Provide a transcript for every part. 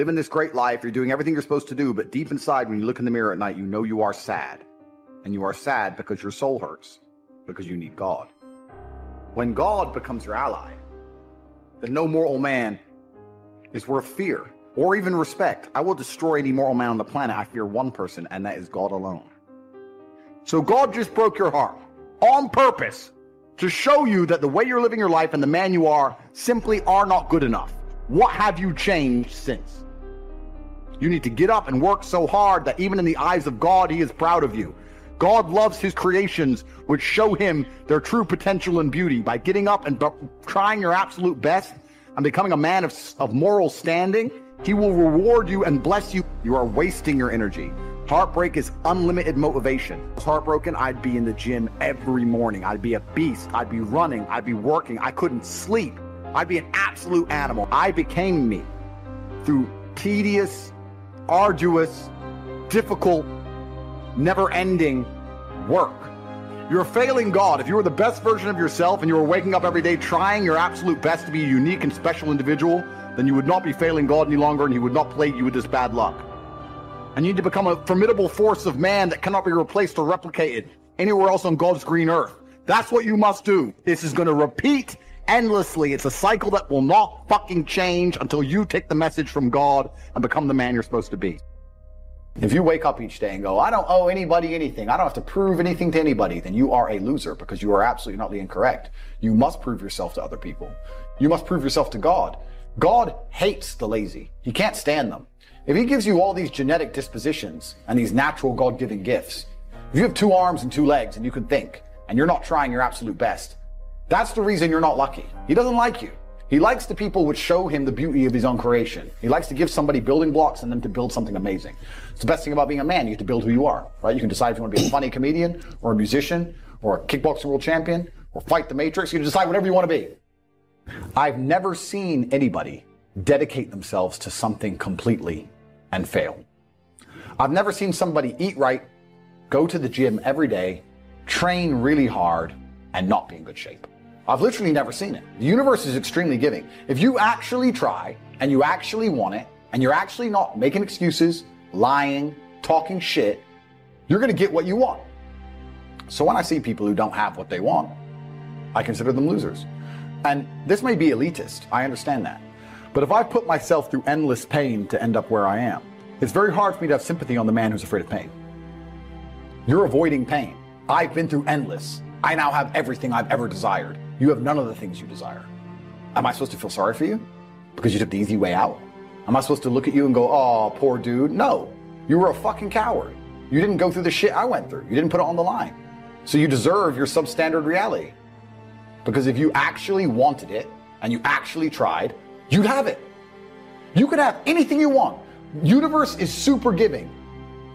living this great life, you're doing everything you're supposed to do, but deep inside, when you look in the mirror at night, you know you are sad. And you are sad because your soul hurts, because you need God. When God becomes your ally, then no moral man is worth fear or even respect. I will destroy any moral man on the planet. I fear one person, and that is God alone. So God just broke your heart on purpose to show you that the way you're living your life and the man you are simply are not good enough. What have you changed since? You need to get up and work so hard that even in the eyes of God, He is proud of you. God loves His creations, which show Him their true potential and beauty. By getting up and trying your absolute best and becoming a man of, of moral standing, He will reward you and bless you. You are wasting your energy. Heartbreak is unlimited motivation. I was heartbroken, I'd be in the gym every morning. I'd be a beast. I'd be running. I'd be working. I couldn't sleep. I'd be an absolute animal. I became me through tedious, arduous, difficult, never ending work. You're failing God. If you were the best version of yourself and you were waking up every day trying your absolute best to be a unique and special individual, then you would not be failing God any longer and He would not plague you with this bad luck. And you need to become a formidable force of man that cannot be replaced or replicated anywhere else on God's green earth. That's what you must do. This is going to repeat endlessly. It's a cycle that will not fucking change until you take the message from God and become the man you're supposed to be. If you wake up each day and go, I don't owe anybody anything, I don't have to prove anything to anybody, then you are a loser because you are absolutely not incorrect. You must prove yourself to other people. You must prove yourself to God. God hates the lazy. He can't stand them. If he gives you all these genetic dispositions and these natural God given gifts, if you have two arms and two legs and you can think, and you're not trying your absolute best, that's the reason you're not lucky. He doesn't like you. He likes the people which show him the beauty of his own creation. He likes to give somebody building blocks and then to build something amazing. It's the best thing about being a man. You get to build who you are, right? You can decide if you want to be a funny comedian or a musician or a kickboxing world champion or fight the matrix. You can decide whatever you want to be. I've never seen anybody dedicate themselves to something completely and fail. I've never seen somebody eat right, go to the gym every day, train really hard, and not be in good shape. I've literally never seen it. The universe is extremely giving. If you actually try and you actually want it, and you're actually not making excuses, lying, talking shit, you're going to get what you want. So when I see people who don't have what they want, I consider them losers. And this may be elitist, I understand that. But if I put myself through endless pain to end up where I am, it's very hard for me to have sympathy on the man who's afraid of pain. You're avoiding pain. I've been through endless. I now have everything I've ever desired. You have none of the things you desire. Am I supposed to feel sorry for you? Because you took the easy way out? Am I supposed to look at you and go, oh, poor dude? No. You were a fucking coward. You didn't go through the shit I went through. You didn't put it on the line. So you deserve your substandard reality. Because if you actually wanted it and you actually tried, you'd have it. You could have anything you want. Universe is super giving.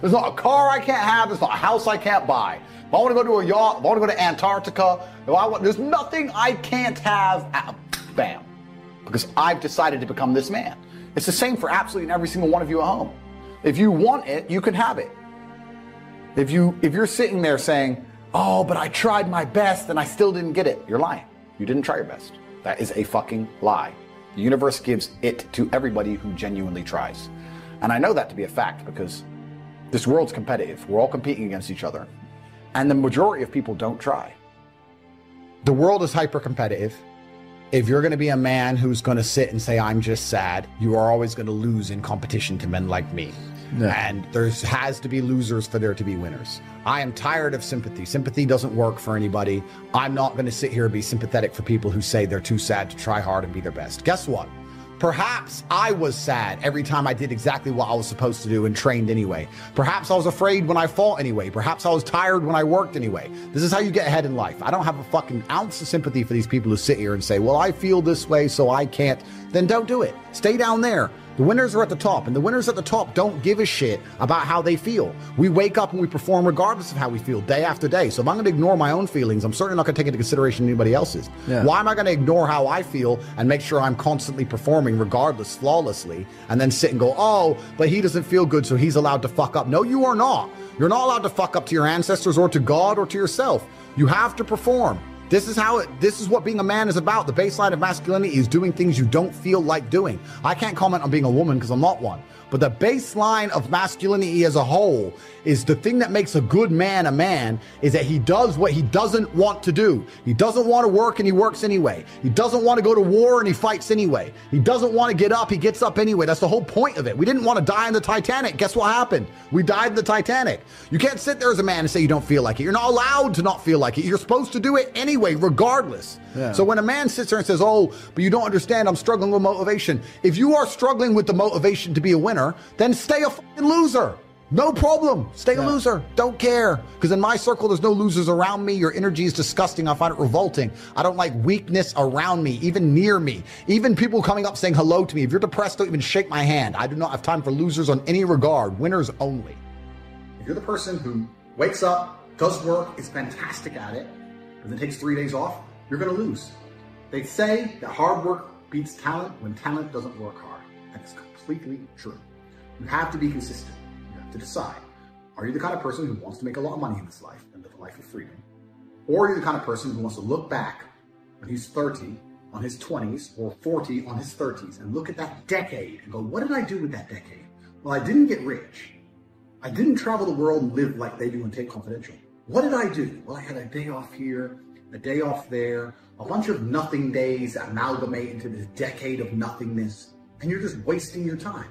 There's not a car I can't have. There's not a house I can't buy. If I want to go to a yacht, if I want to go to Antarctica, if I want, there's nothing I can't have. Bam. Because I've decided to become this man. It's the same for absolutely every single one of you at home. If you want it, you can have it. If you if you're sitting there saying, "Oh, but I tried my best and I still didn't get it," you're lying. You didn't try your best. That is a fucking lie. The universe gives it to everybody who genuinely tries. And I know that to be a fact because this world's competitive. We're all competing against each other. And the majority of people don't try. The world is hyper competitive. If you're going to be a man who's going to sit and say, I'm just sad, you are always going to lose in competition to men like me. And there has to be losers for there to be winners. I am tired of sympathy. Sympathy doesn't work for anybody. I'm not going to sit here and be sympathetic for people who say they're too sad to try hard and be their best. Guess what? Perhaps I was sad every time I did exactly what I was supposed to do and trained anyway. Perhaps I was afraid when I fought anyway. Perhaps I was tired when I worked anyway. This is how you get ahead in life. I don't have a fucking ounce of sympathy for these people who sit here and say, well, I feel this way, so I can't. Then don't do it. Stay down there. The winners are at the top, and the winners at the top don't give a shit about how they feel. We wake up and we perform regardless of how we feel day after day. So if I'm going to ignore my own feelings, I'm certainly not going to take into consideration anybody else's. Yeah. Why am I going to ignore how I feel and make sure I'm constantly performing regardless, flawlessly, and then sit and go, oh, but he doesn't feel good, so he's allowed to fuck up? No, you are not. You're not allowed to fuck up to your ancestors or to God or to yourself. You have to perform. This is how it, this is what being a man is about. The baseline of masculinity is doing things you don't feel like doing. I can't comment on being a woman because I'm not one. But the baseline of masculinity as a whole is the thing that makes a good man a man is that he does what he doesn't want to do. He doesn't want to work and he works anyway. He doesn't want to go to war and he fights anyway. He doesn't want to get up, he gets up anyway. That's the whole point of it. We didn't want to die in the Titanic. Guess what happened? We died in the Titanic. You can't sit there as a man and say you don't feel like it. You're not allowed to not feel like it. You're supposed to do it anyway, regardless. Yeah. So when a man sits there and says, Oh, but you don't understand, I'm struggling with motivation. If you are struggling with the motivation to be a winner, then stay a fucking loser. No problem. Stay a loser. Don't care. Because in my circle, there's no losers around me. Your energy is disgusting. I find it revolting. I don't like weakness around me, even near me. Even people coming up saying hello to me. If you're depressed, don't even shake my hand. I do not have time for losers on any regard. Winners only. If you're the person who wakes up, does work, is fantastic at it, and then takes three days off, you're going to lose. They say that hard work beats talent when talent doesn't work hard. That is completely true. You have to be consistent You have to decide are you the kind of person who wants to make a lot of money in this life and live a life of freedom? Or are you the kind of person who wants to look back when he's 30 on his 20s or 40 on his 30s and look at that decade and go, what did I do with that decade? Well, I didn't get rich. I didn't travel the world and live like they do in Tate Confidential. What did I do? Well, I had a day off here, a day off there, a bunch of nothing days amalgamate into this decade of nothingness, and you're just wasting your time.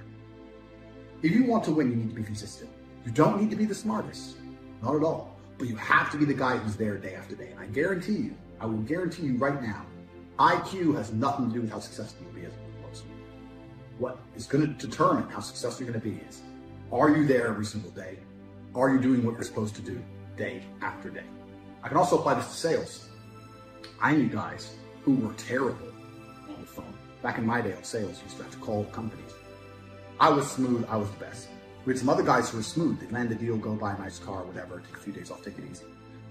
If you want to win, you need to be consistent. You don't need to be the smartest, not at all. But you have to be the guy who's there day after day. And I guarantee you, I will guarantee you right now, IQ has nothing to do with how successful you'll be as a person. What is going to determine how successful you're going to be is, are you there every single day? Are you doing what you're supposed to do day after day? I can also apply this to sales. I knew guys who were terrible on the phone. Back in my day on sales, you used to have to call companies I was smooth. I was the best. We had some other guys who were smooth. They'd land the deal, go buy a nice car, whatever, take a few days off, take it easy.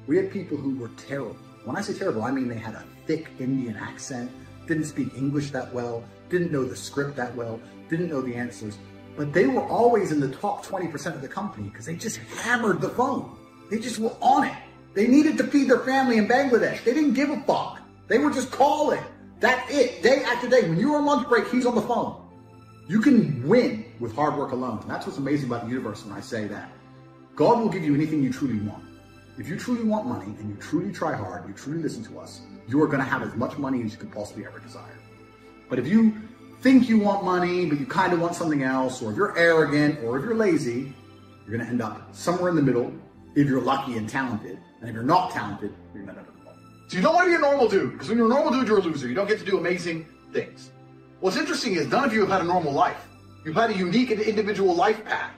We had people who were terrible. When I say terrible, I mean they had a thick Indian accent, didn't speak English that well, didn't know the script that well, didn't know the answers, but they were always in the top 20% of the company because they just hammered the phone. They just were on it. They needed to feed their family in Bangladesh. They didn't give a fuck. They were just calling. That's it. Day after day. When you're on lunch break, he's on the phone. You can win with hard work alone. That's what's amazing about the universe when I say that. God will give you anything you truly want. If you truly want money and you truly try hard, you truly listen to us, you are going to have as much money as you could possibly ever desire. But if you think you want money, but you kind of want something else, or if you're arrogant, or if you're lazy, you're going to end up somewhere in the middle if you're lucky and talented. And if you're not talented, you're to end the bottom. So you don't want to be a normal dude, because when you're a normal dude, you're a loser. You don't get to do amazing things. What's interesting is none of you have had a normal life. You've had a unique and individual life path.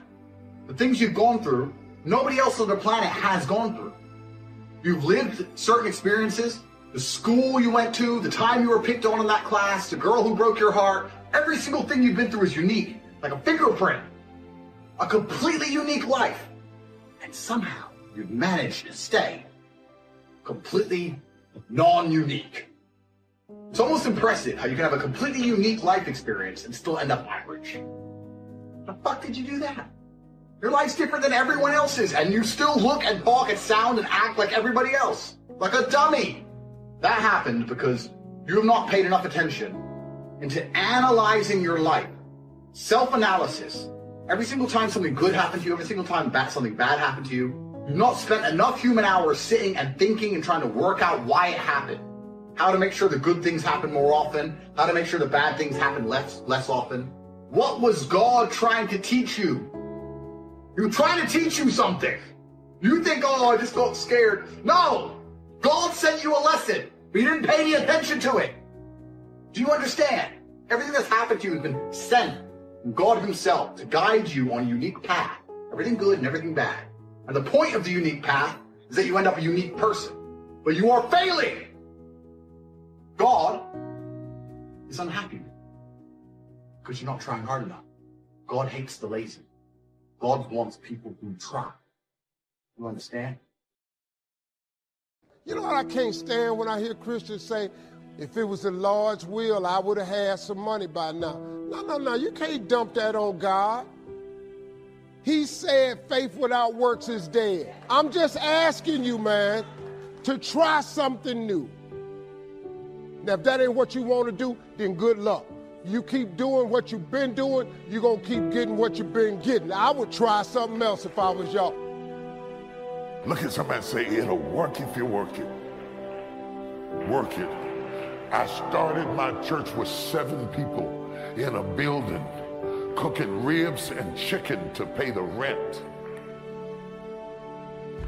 The things you've gone through, nobody else on the planet has gone through. You've lived certain experiences, the school you went to, the time you were picked on in that class, the girl who broke your heart. Every single thing you've been through is unique, like a fingerprint. A completely unique life. And somehow you've managed to stay completely non-unique. It's almost impressive how you can have a completely unique life experience and still end up average. The fuck did you do that? Your life's different than everyone else's, and you still look and talk and sound and act like everybody else. Like a dummy. That happened because you have not paid enough attention into analyzing your life. Self-analysis. Every single time something good happened to you, every single time bad, something bad happened to you, you've not spent enough human hours sitting and thinking and trying to work out why it happened how to make sure the good things happen more often, how to make sure the bad things happen less, less often. What was God trying to teach you? He was trying to teach you something. You think, oh, I just got scared. No! God sent you a lesson, but you didn't pay any attention to it. Do you understand? Everything that's happened to you has been sent God Himself to guide you on a unique path. Everything good and everything bad. And the point of the unique path is that you end up a unique person. But you are failing. God is unhappy because you're not trying hard enough. God hates the lazy. God wants people who try. You understand? You know what I can't stand when I hear Christians say, if it was the Lord's will, I would have had some money by now. No, no, no, you can't dump that on God. He said faith without works is dead. I'm just asking you, man, to try something new. Now, if that ain't what you want to do, then good luck. You keep doing what you've been doing, you're going to keep getting what you've been getting. I would try something else if I was y'all. Look at somebody and say, it'll work if you work it. Work it. I started my church with seven people in a building cooking ribs and chicken to pay the rent.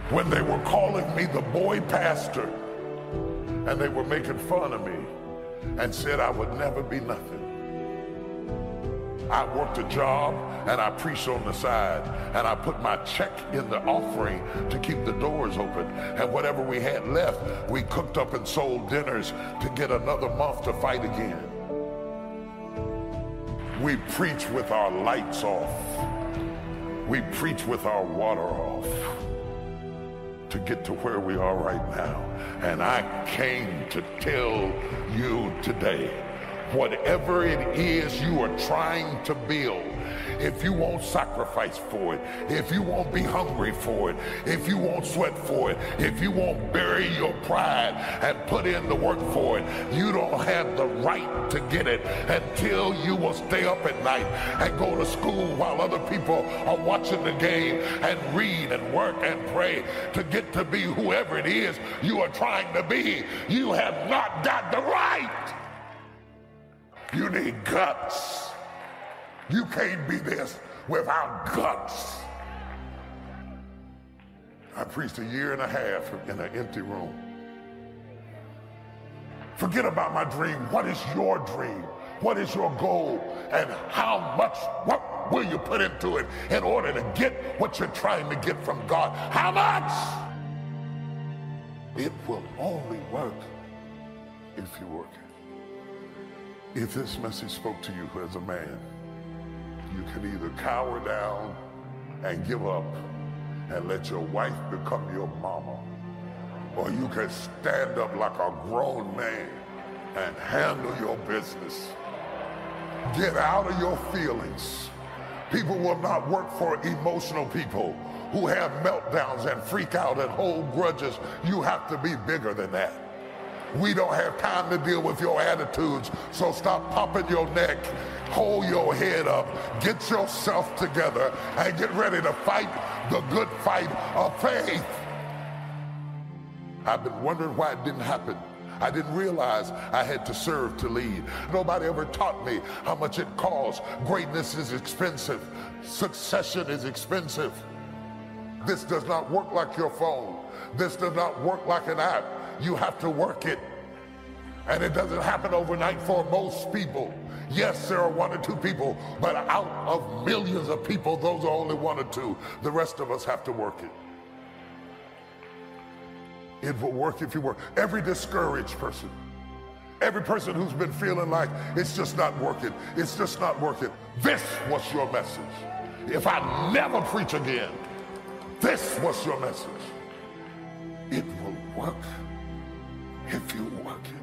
When they were calling me the boy pastor and they were making fun of me and said I would never be nothing. I worked a job and I preached on the side and I put my check in the offering to keep the doors open. And whatever we had left, we cooked up and sold dinners to get another month to fight again. We preach with our lights off. We preach with our water off to get to where we are right now. And I came to tell you today, whatever it is you are trying to build, if you won't sacrifice for it, if you won't be hungry for it, if you won't sweat for it, if you won't bury your pride and put in the work for it, you don't have the right to get it until you will stay up at night and go to school while other people are watching the game and read and work and pray to get to be whoever it is you are trying to be. You have not got the right. You need guts. You can't be this without guts. I preached a year and a half in an empty room. Forget about my dream. What is your dream? What is your goal? And how much, what will you put into it in order to get what you're trying to get from God? How much? It will only work if you work. If this message spoke to you as a man, you can either cower down and give up and let your wife become your mama, or you can stand up like a grown man and handle your business. Get out of your feelings. People will not work for emotional people who have meltdowns and freak out and hold grudges. You have to be bigger than that. We don't have time to deal with your attitudes, so stop popping your neck hold your head up, get yourself together, and get ready to fight the good fight of faith. I've been wondering why it didn't happen. I didn't realize I had to serve to lead. Nobody ever taught me how much it costs. Greatness is expensive. Succession is expensive. This does not work like your phone. This does not work like an app. You have to work it. And it doesn't happen overnight for most people. Yes, there are one or two people, but out of millions of people, those are only one or two. The rest of us have to work it. It will work if you work. Every discouraged person, every person who's been feeling like it's just not working, it's just not working. This was your message. If I never preach again, this was your message. It will work if you work it.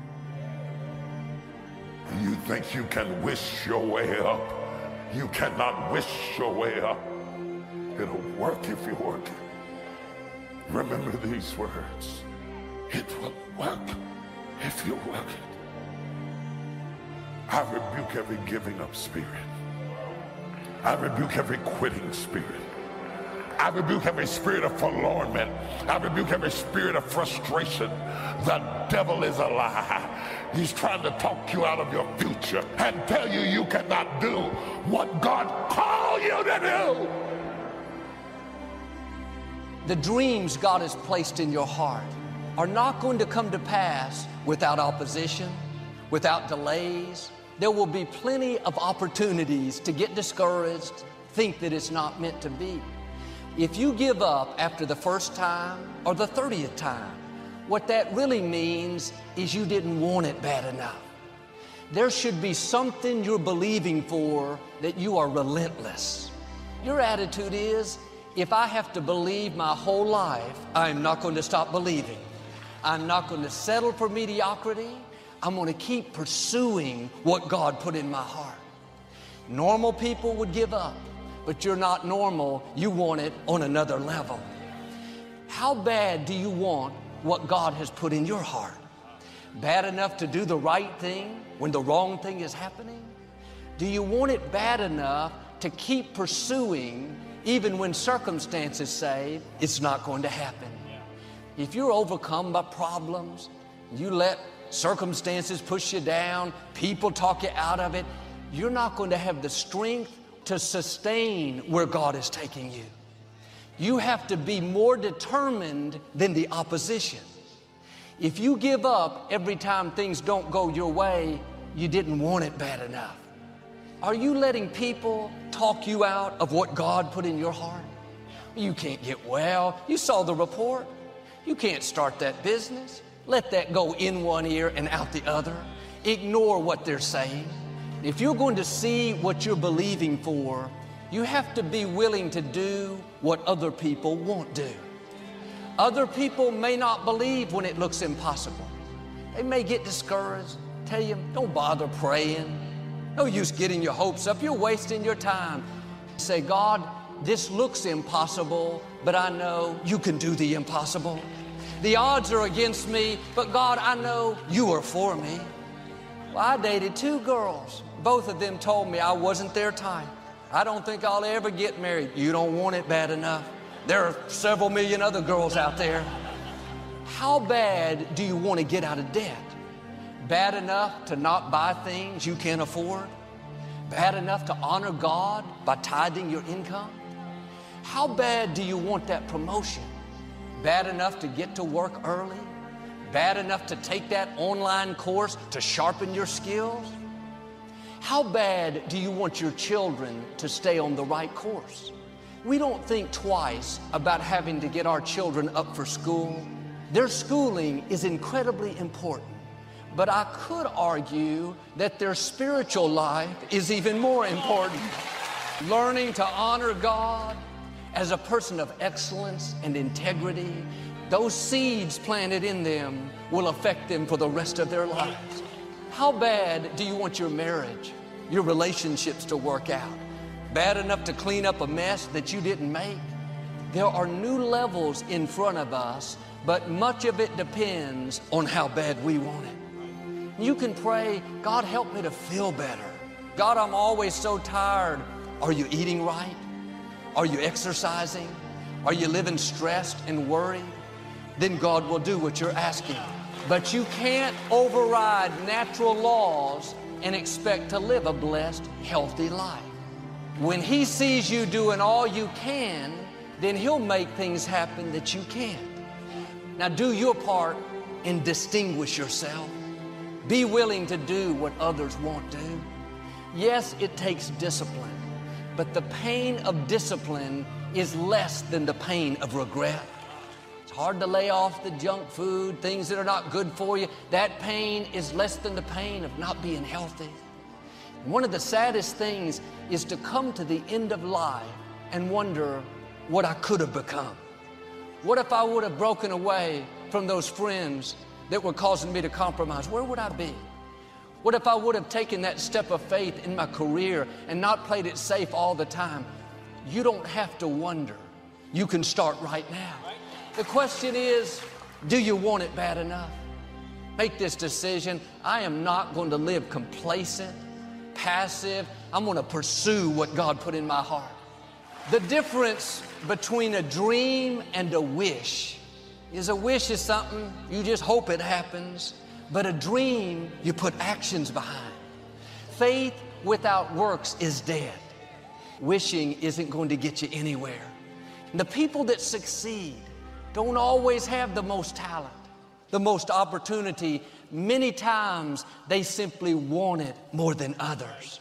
You think you can wish your way up. You cannot wish your way up. It'll work if you work it. Remember these words. It will work if you work it. I rebuke every giving up spirit. I rebuke every quitting spirit. I rebuke every spirit of forlornment. I rebuke every spirit of frustration. The devil is a lie. He's trying to talk you out of your future and tell you you cannot do what God called you to do. The dreams God has placed in your heart are not going to come to pass without opposition, without delays. There will be plenty of opportunities to get discouraged, think that it's not meant to be. If you give up after the first time or the 30th time, what that really means is you didn't want it bad enough. There should be something you're believing for that you are relentless. Your attitude is if I have to believe my whole life, I'm not going to stop believing. I'm not going to settle for mediocrity. I'm going to keep pursuing what God put in my heart. Normal people would give up but you're not normal. You want it on another level. How bad do you want what God has put in your heart? Bad enough to do the right thing when the wrong thing is happening? Do you want it bad enough to keep pursuing even when circumstances say it's not going to happen? If you're overcome by problems, you let circumstances push you down, people talk you out of it, you're not going to have the strength to sustain where God is taking you. You have to be more determined than the opposition. If you give up every time things don't go your way, you didn't want it bad enough. Are you letting people talk you out of what God put in your heart? You can't get well. You saw the report. You can't start that business. Let that go in one ear and out the other. Ignore what they're saying. If you're going to see what you're believing for, you have to be willing to do what other people won't do. Other people may not believe when it looks impossible. They may get discouraged, tell you, don't bother praying. No use getting your hopes up. You're wasting your time. Say, God, this looks impossible, but I know you can do the impossible. The odds are against me, but God, I know you are for me. Well, I dated two girls. Both of them told me I wasn't their type. I don't think I'll ever get married. You don't want it bad enough. There are several million other girls out there. How bad do you want to get out of debt? Bad enough to not buy things you can't afford? Bad enough to honor God by tithing your income? How bad do you want that promotion? Bad enough to get to work early? Bad enough to take that online course to sharpen your skills? How bad do you want your children to stay on the right course? We don't think twice about having to get our children up for school. Their schooling is incredibly important. But I could argue that their spiritual life is even more important. Learning to honor God as a person of excellence and integrity, those seeds planted in them will affect them for the rest of their lives. How bad do you want your marriage, your relationships to work out? Bad enough to clean up a mess that you didn't make? There are new levels in front of us, but much of it depends on how bad we want it. You can pray, God, help me to feel better. God, I'm always so tired. Are you eating right? Are you exercising? Are you living stressed and worried? Then God will do what you're asking. But you can't override natural laws and expect to live a blessed, healthy life. When He sees you doing all you can, then He'll make things happen that you can't. Now, do your part and distinguish yourself. Be willing to do what others won't do. Yes, it takes discipline, but the pain of discipline is less than the pain of regret. It's hard to lay off the junk food, things that are not good for you. That pain is less than the pain of not being healthy. One of the saddest things is to come to the end of life and wonder what I could have become. What if I would have broken away from those friends that were causing me to compromise, where would I be? What if I would have taken that step of faith in my career and not played it safe all the time? You don't have to wonder. You can start right now. The question is do you want it bad enough? Make this decision. I am not going to live complacent, passive. I'm going to pursue what God put in my heart. The difference between a dream and a wish is a wish is something you just hope it happens, but a dream you put actions behind. Faith without works is dead. Wishing isn't going to get you anywhere. The people that succeed don't always have the most talent, the most opportunity. Many times they simply want it more than others.